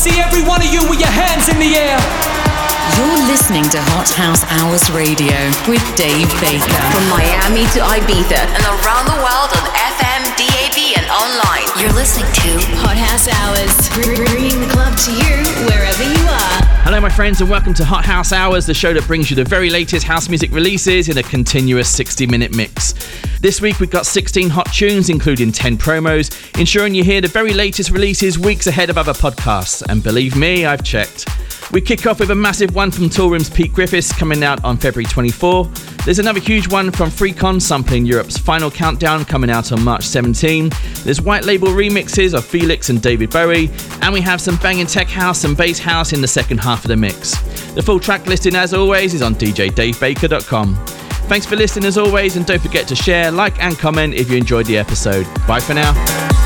see every one of you with your hands in the air. You're listening to Hot House Hours Radio with Dave Baker. From Miami to Ibiza and around the world on FM, DAB, and online. You're listening to Hot House Hours, We're bringing the club to you wherever you are. Hello, my friends, and welcome to Hot House Hours, the show that brings you the very latest house music releases in a continuous 60 minute mix. This week, we've got 16 hot tunes, including 10 promos, ensuring you hear the very latest releases weeks ahead of other podcasts. And believe me, I've checked. We kick off with a massive one from Toolroom's Pete Griffiths coming out on February 24. There's another huge one from Freecon sampling Europe's Final Countdown coming out on March 17. There's white label remixes of Felix and David Bowie, and we have some banging tech house and bass house in the second half of the mix. The full track listing, as always, is on djdavebaker.com. Thanks for listening as always, and don't forget to share, like, and comment if you enjoyed the episode. Bye for now.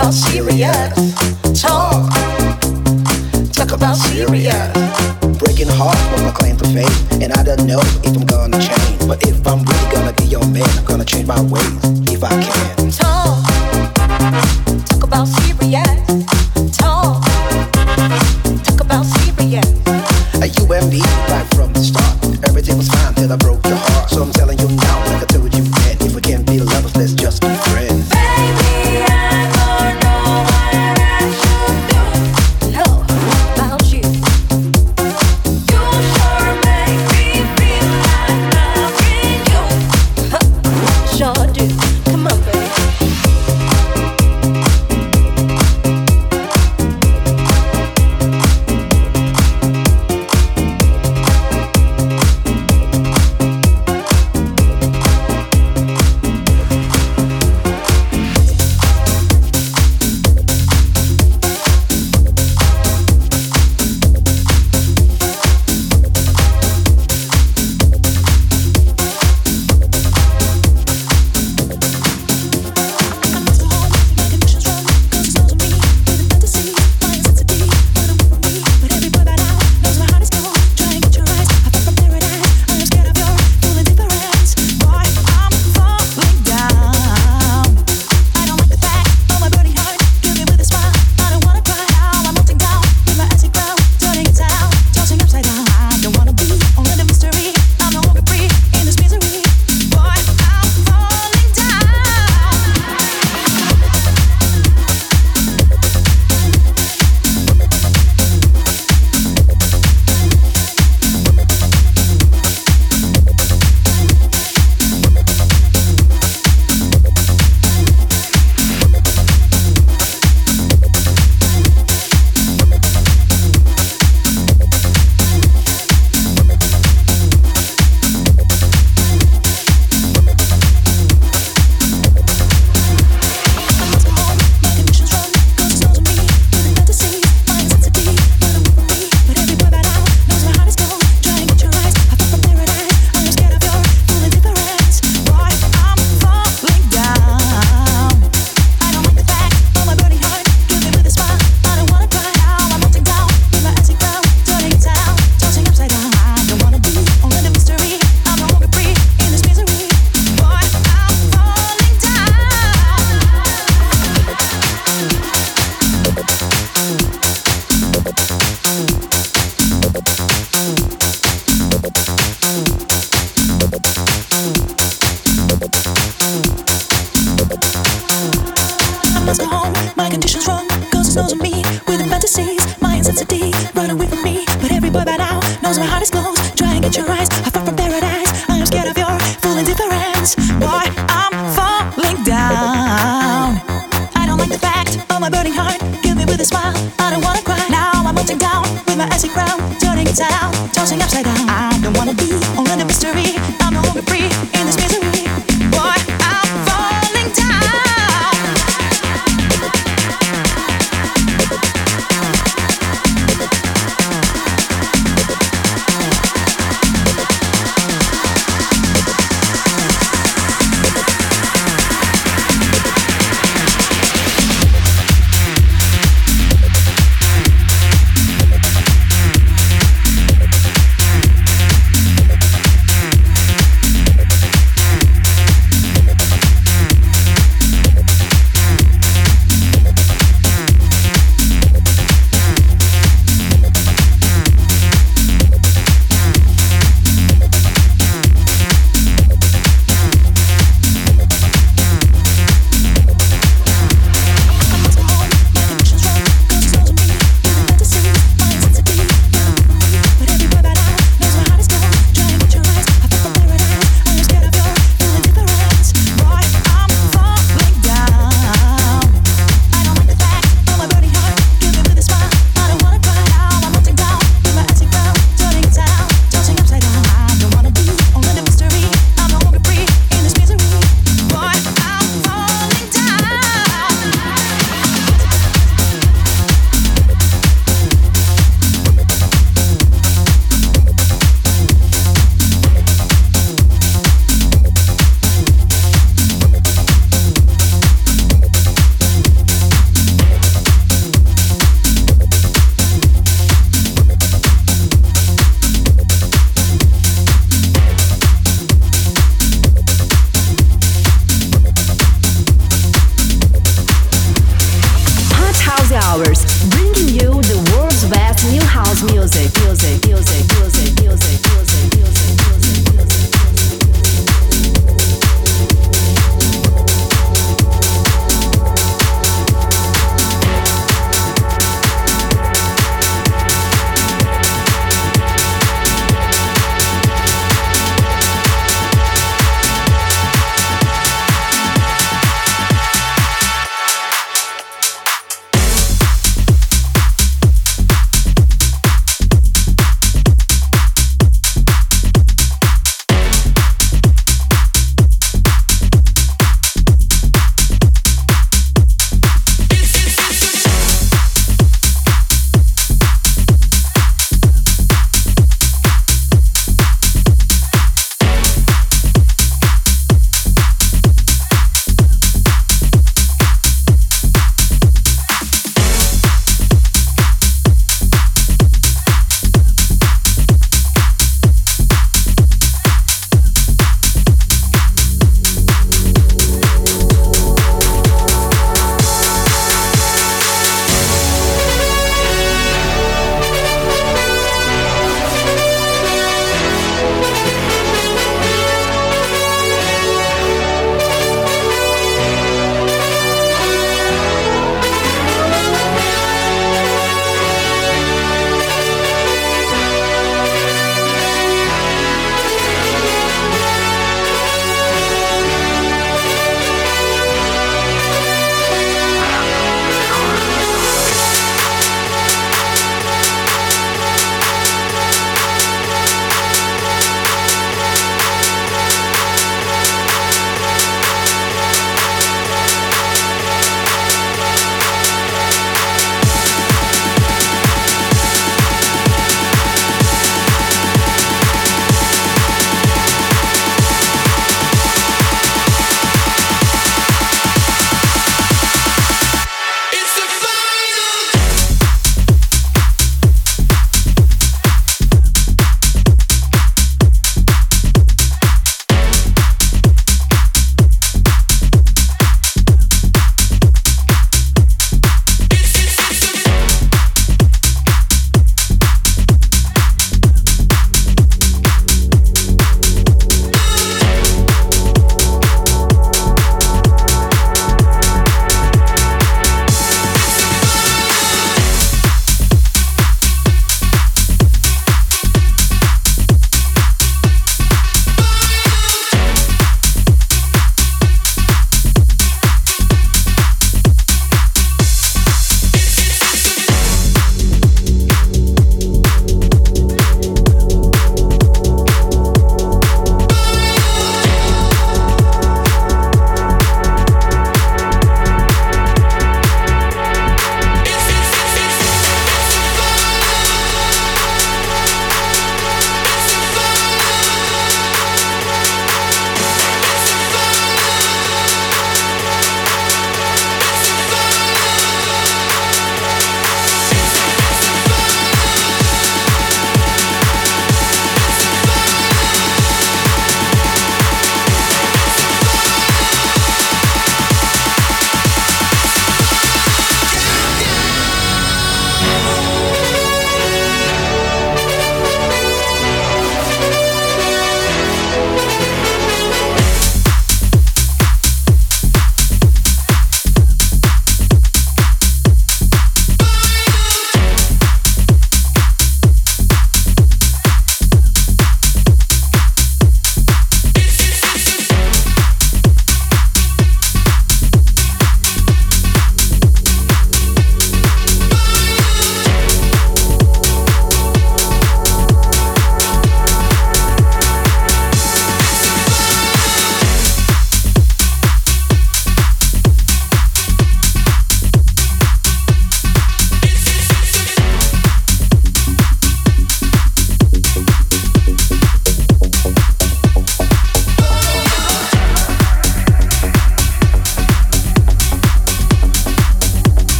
about serious talk. Talk about serious. Breaking hearts was my claim to fame, and I don't know if I'm gonna change. But if I'm really gonna be your man, I'm gonna change my ways if I can. Talk, talk about serious.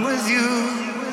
with you.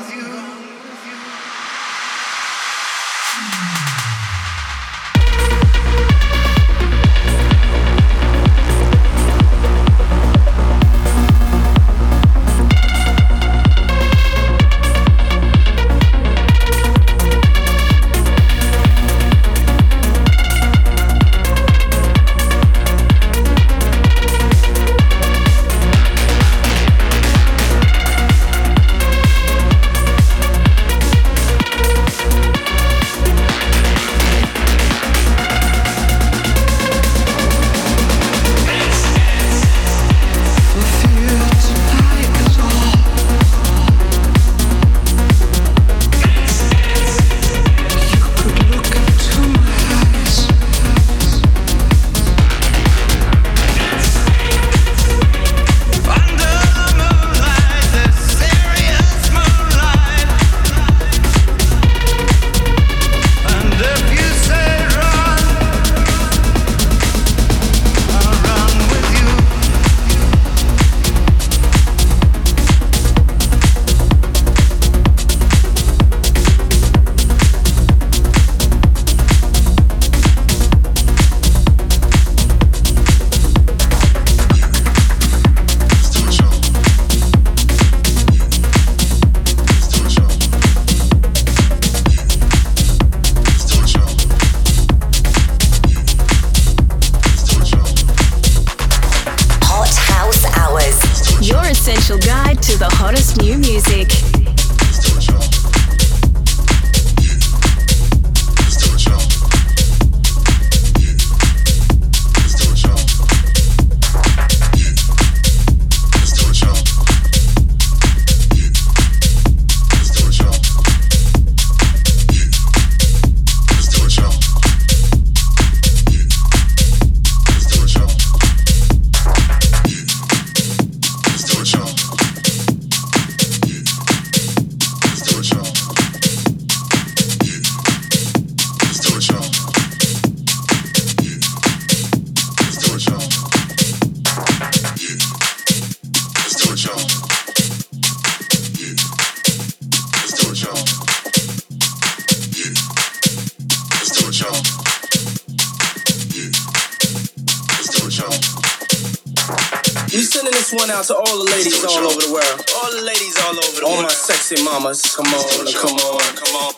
Mamas. Come on, come on, come on.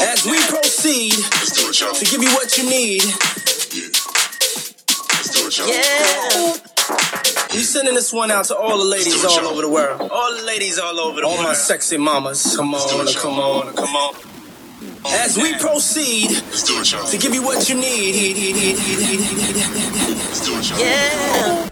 As we proceed to give you what you need. Yeah. We sending this one out to all the ladies all over the world. All the ladies all over the all world. All my sexy mamas. Come on, come on, come on. As we proceed to give you what you need. Yeah.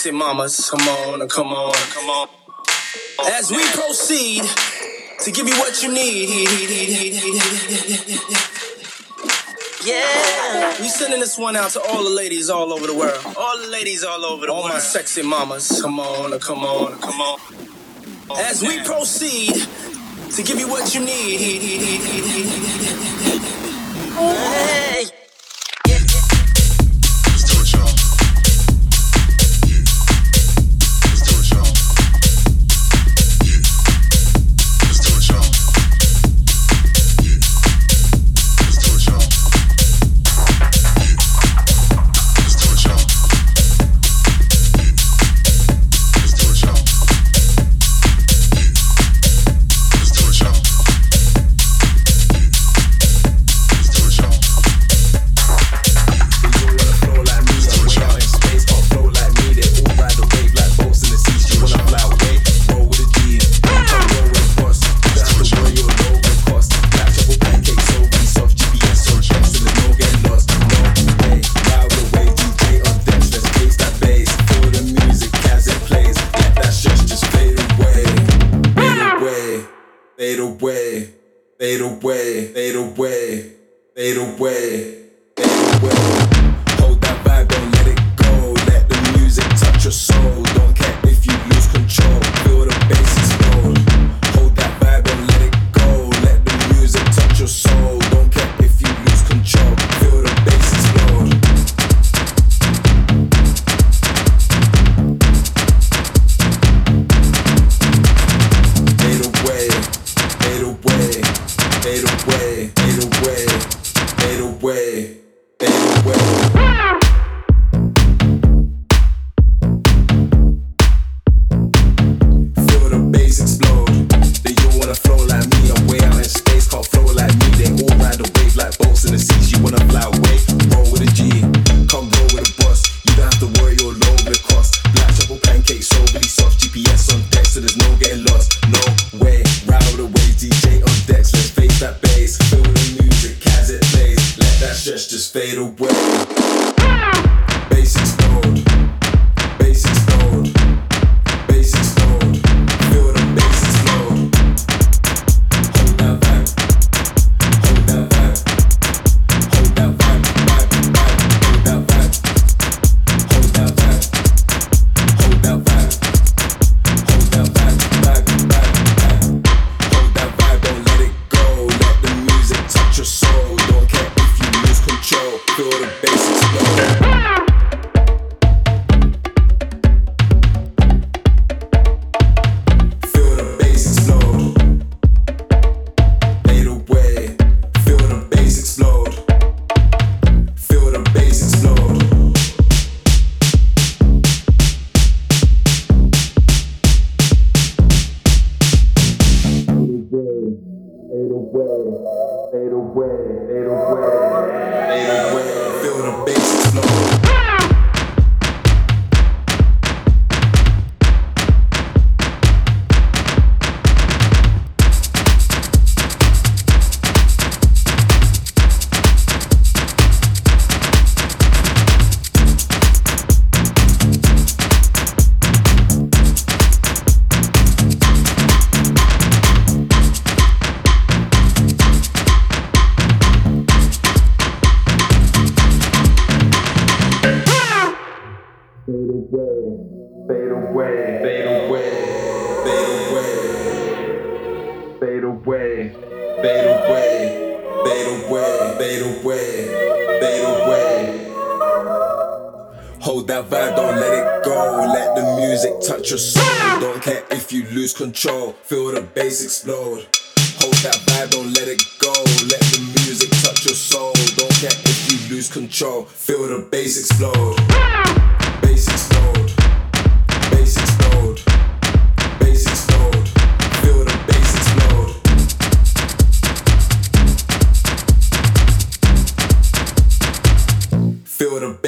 Sexy mamas. Come on, come on, come on. As we proceed to give you what you need. Yeah. We sending this one out to all the ladies all over the world. All the ladies all over the all world. All my sexy mamas. Come on, come on, come on. As we proceed to give you what you need. Hey.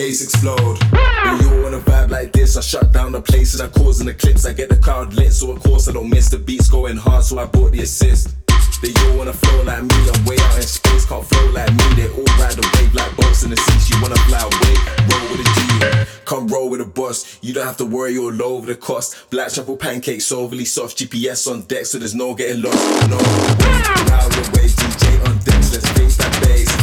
Bass explode. When you wanna vibe like this, I shut down the place and I cause an eclipse. I get the crowd lit, so of course I don't miss. The beats going hard, so I bought the assist. They all wanna flow like me, I'm way out in space, can't flow like me. They all ride the wave like boats in the seas. You wanna fly away, roll with a G. Come roll with a boss, you don't have to worry all over the cost. Black truffle pancakes, overly soft, GPS on deck, so there's no getting lost. No, way, DJ on let's face that.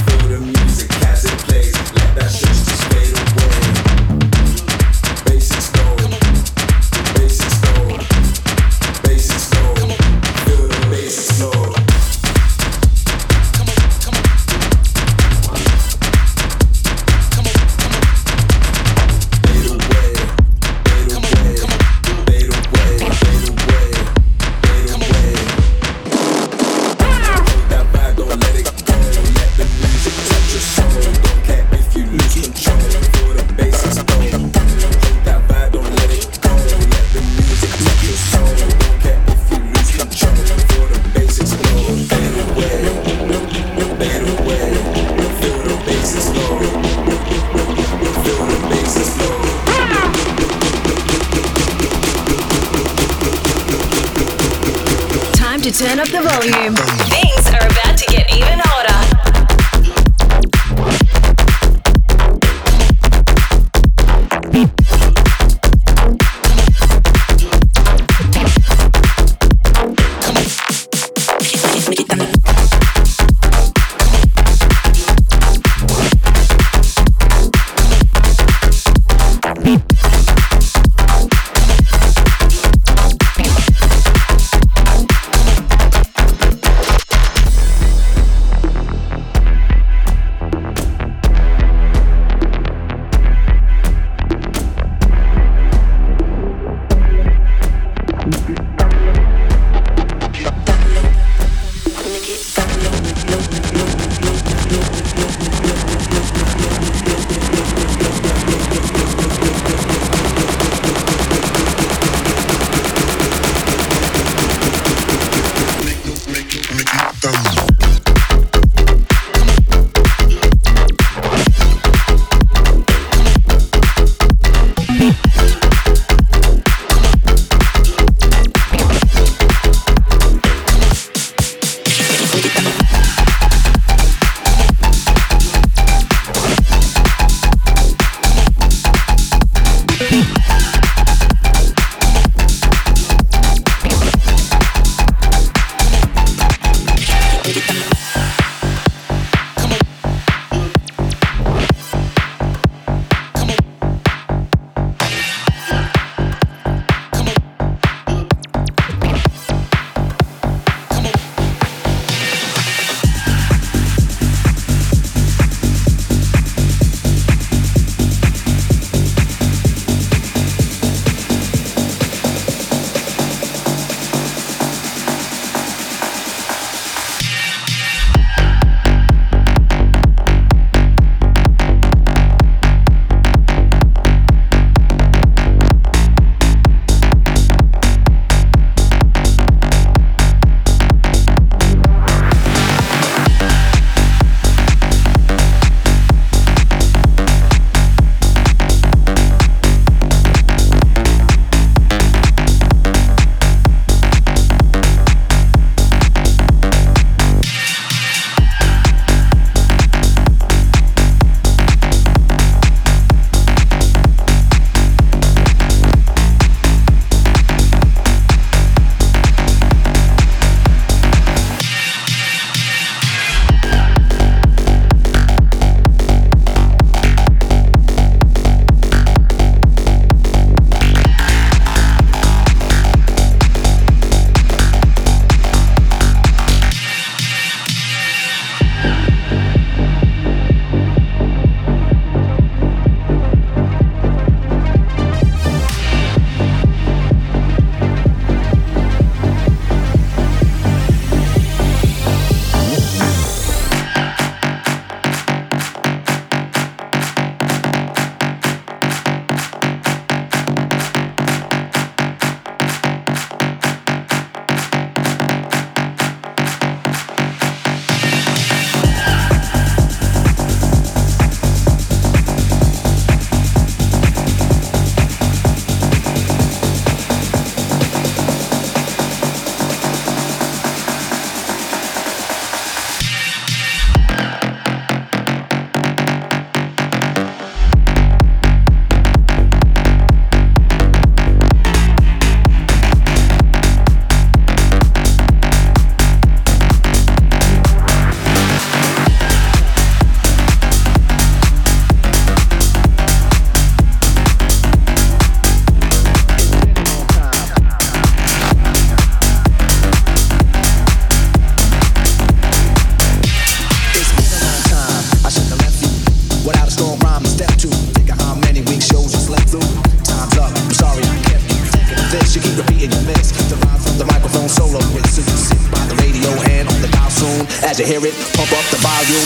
hear it. Pump up the volume.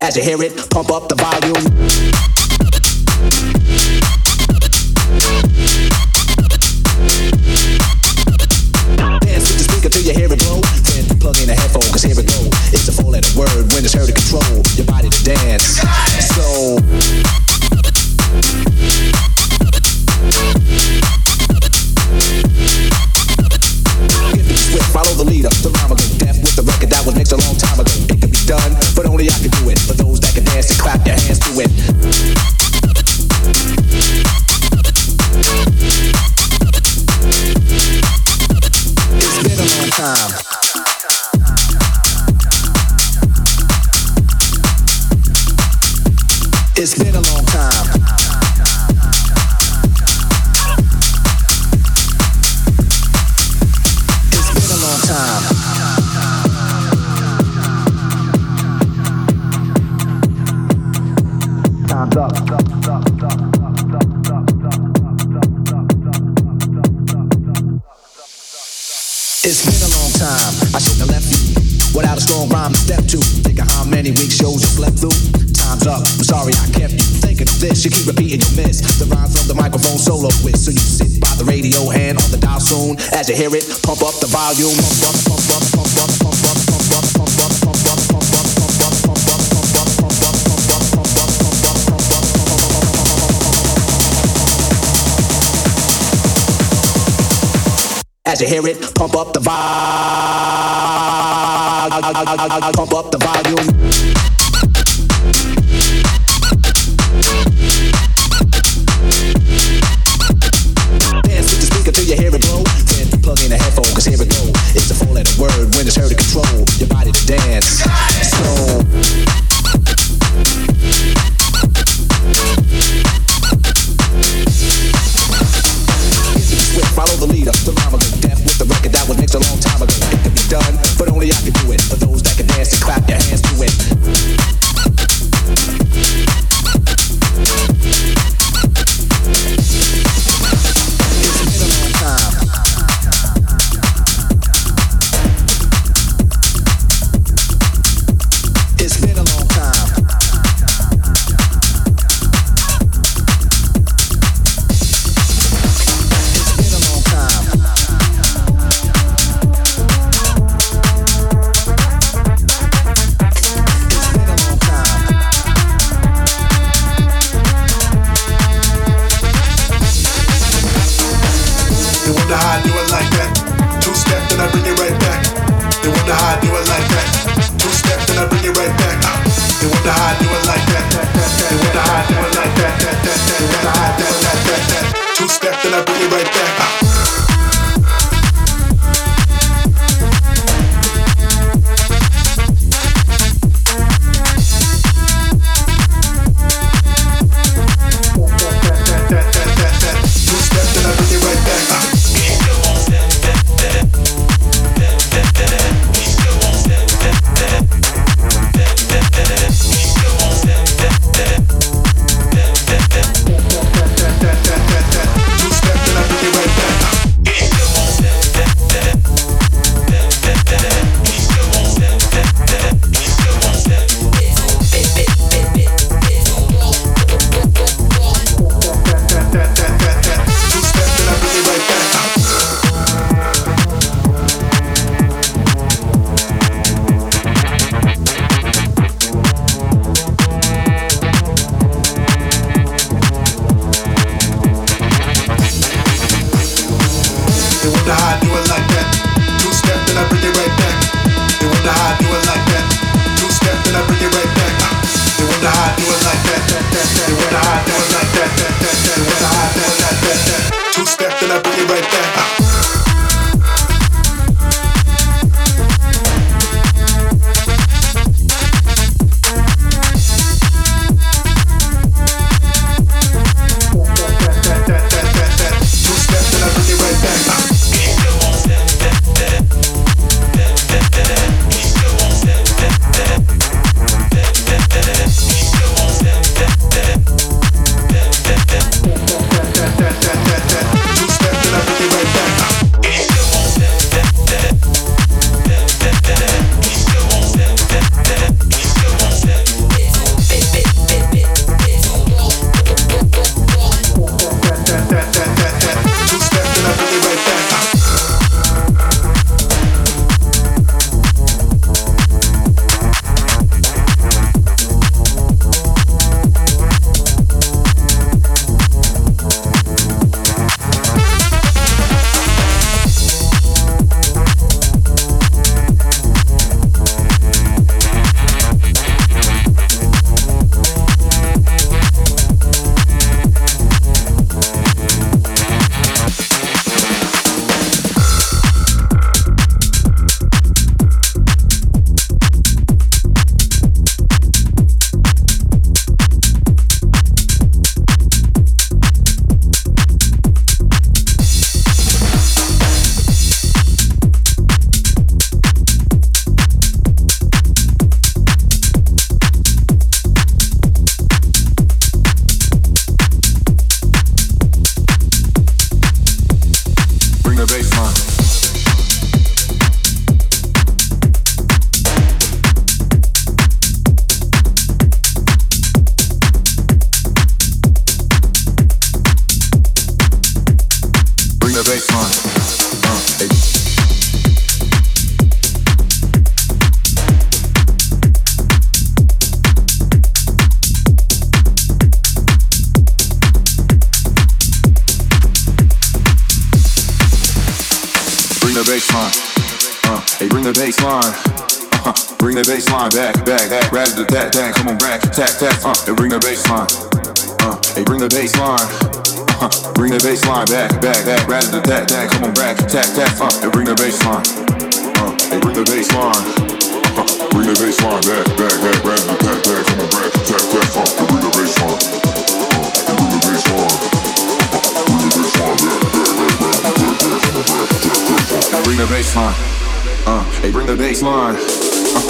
As you hear it, pump up the volume. as you hear it. Pump up the volume. As you hear it, pump up the volume. Pump up the volume. is control.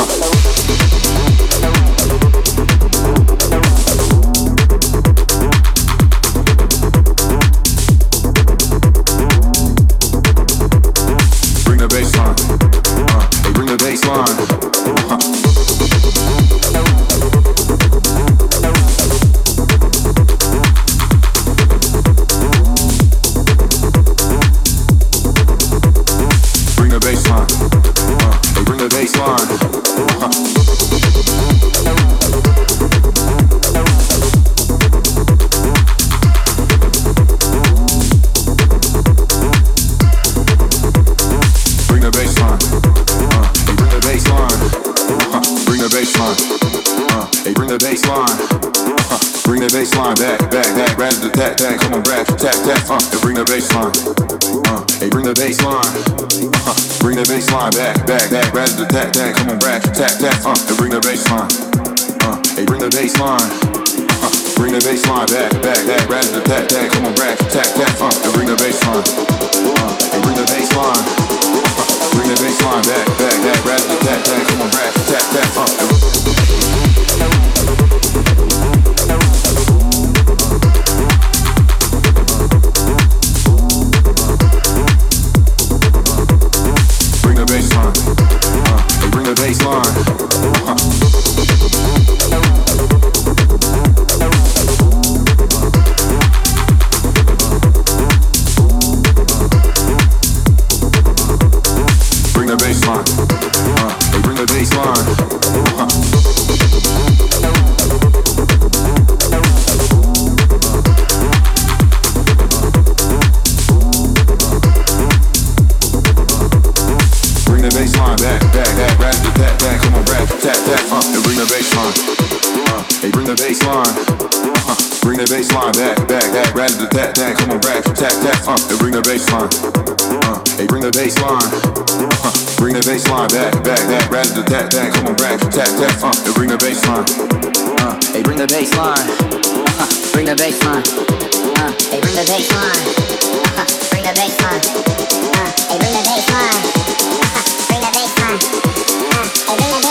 Hello. baseline, back, back, back, rap, back, back, come on, rap, tap, tap, uh, and bring the baseline. Uh, hey, bring the baseline. Uh, bring the baseline back, back, back, rap, tap, tap, come on, rap, tap, tap, uh, and bring the baseline. Uh, hey, bring the baseline. Uh, bring the baseline back, back, back, rap, tap, tap, come on, rap, tap, tap, uh, and bring the baseline. Uh, hey, bring the baseline. Uh, bring the baseline. Uh, hey, bring the baseline. Uh, bring the baseline. Uh, hey, bring the baseline. Altyazı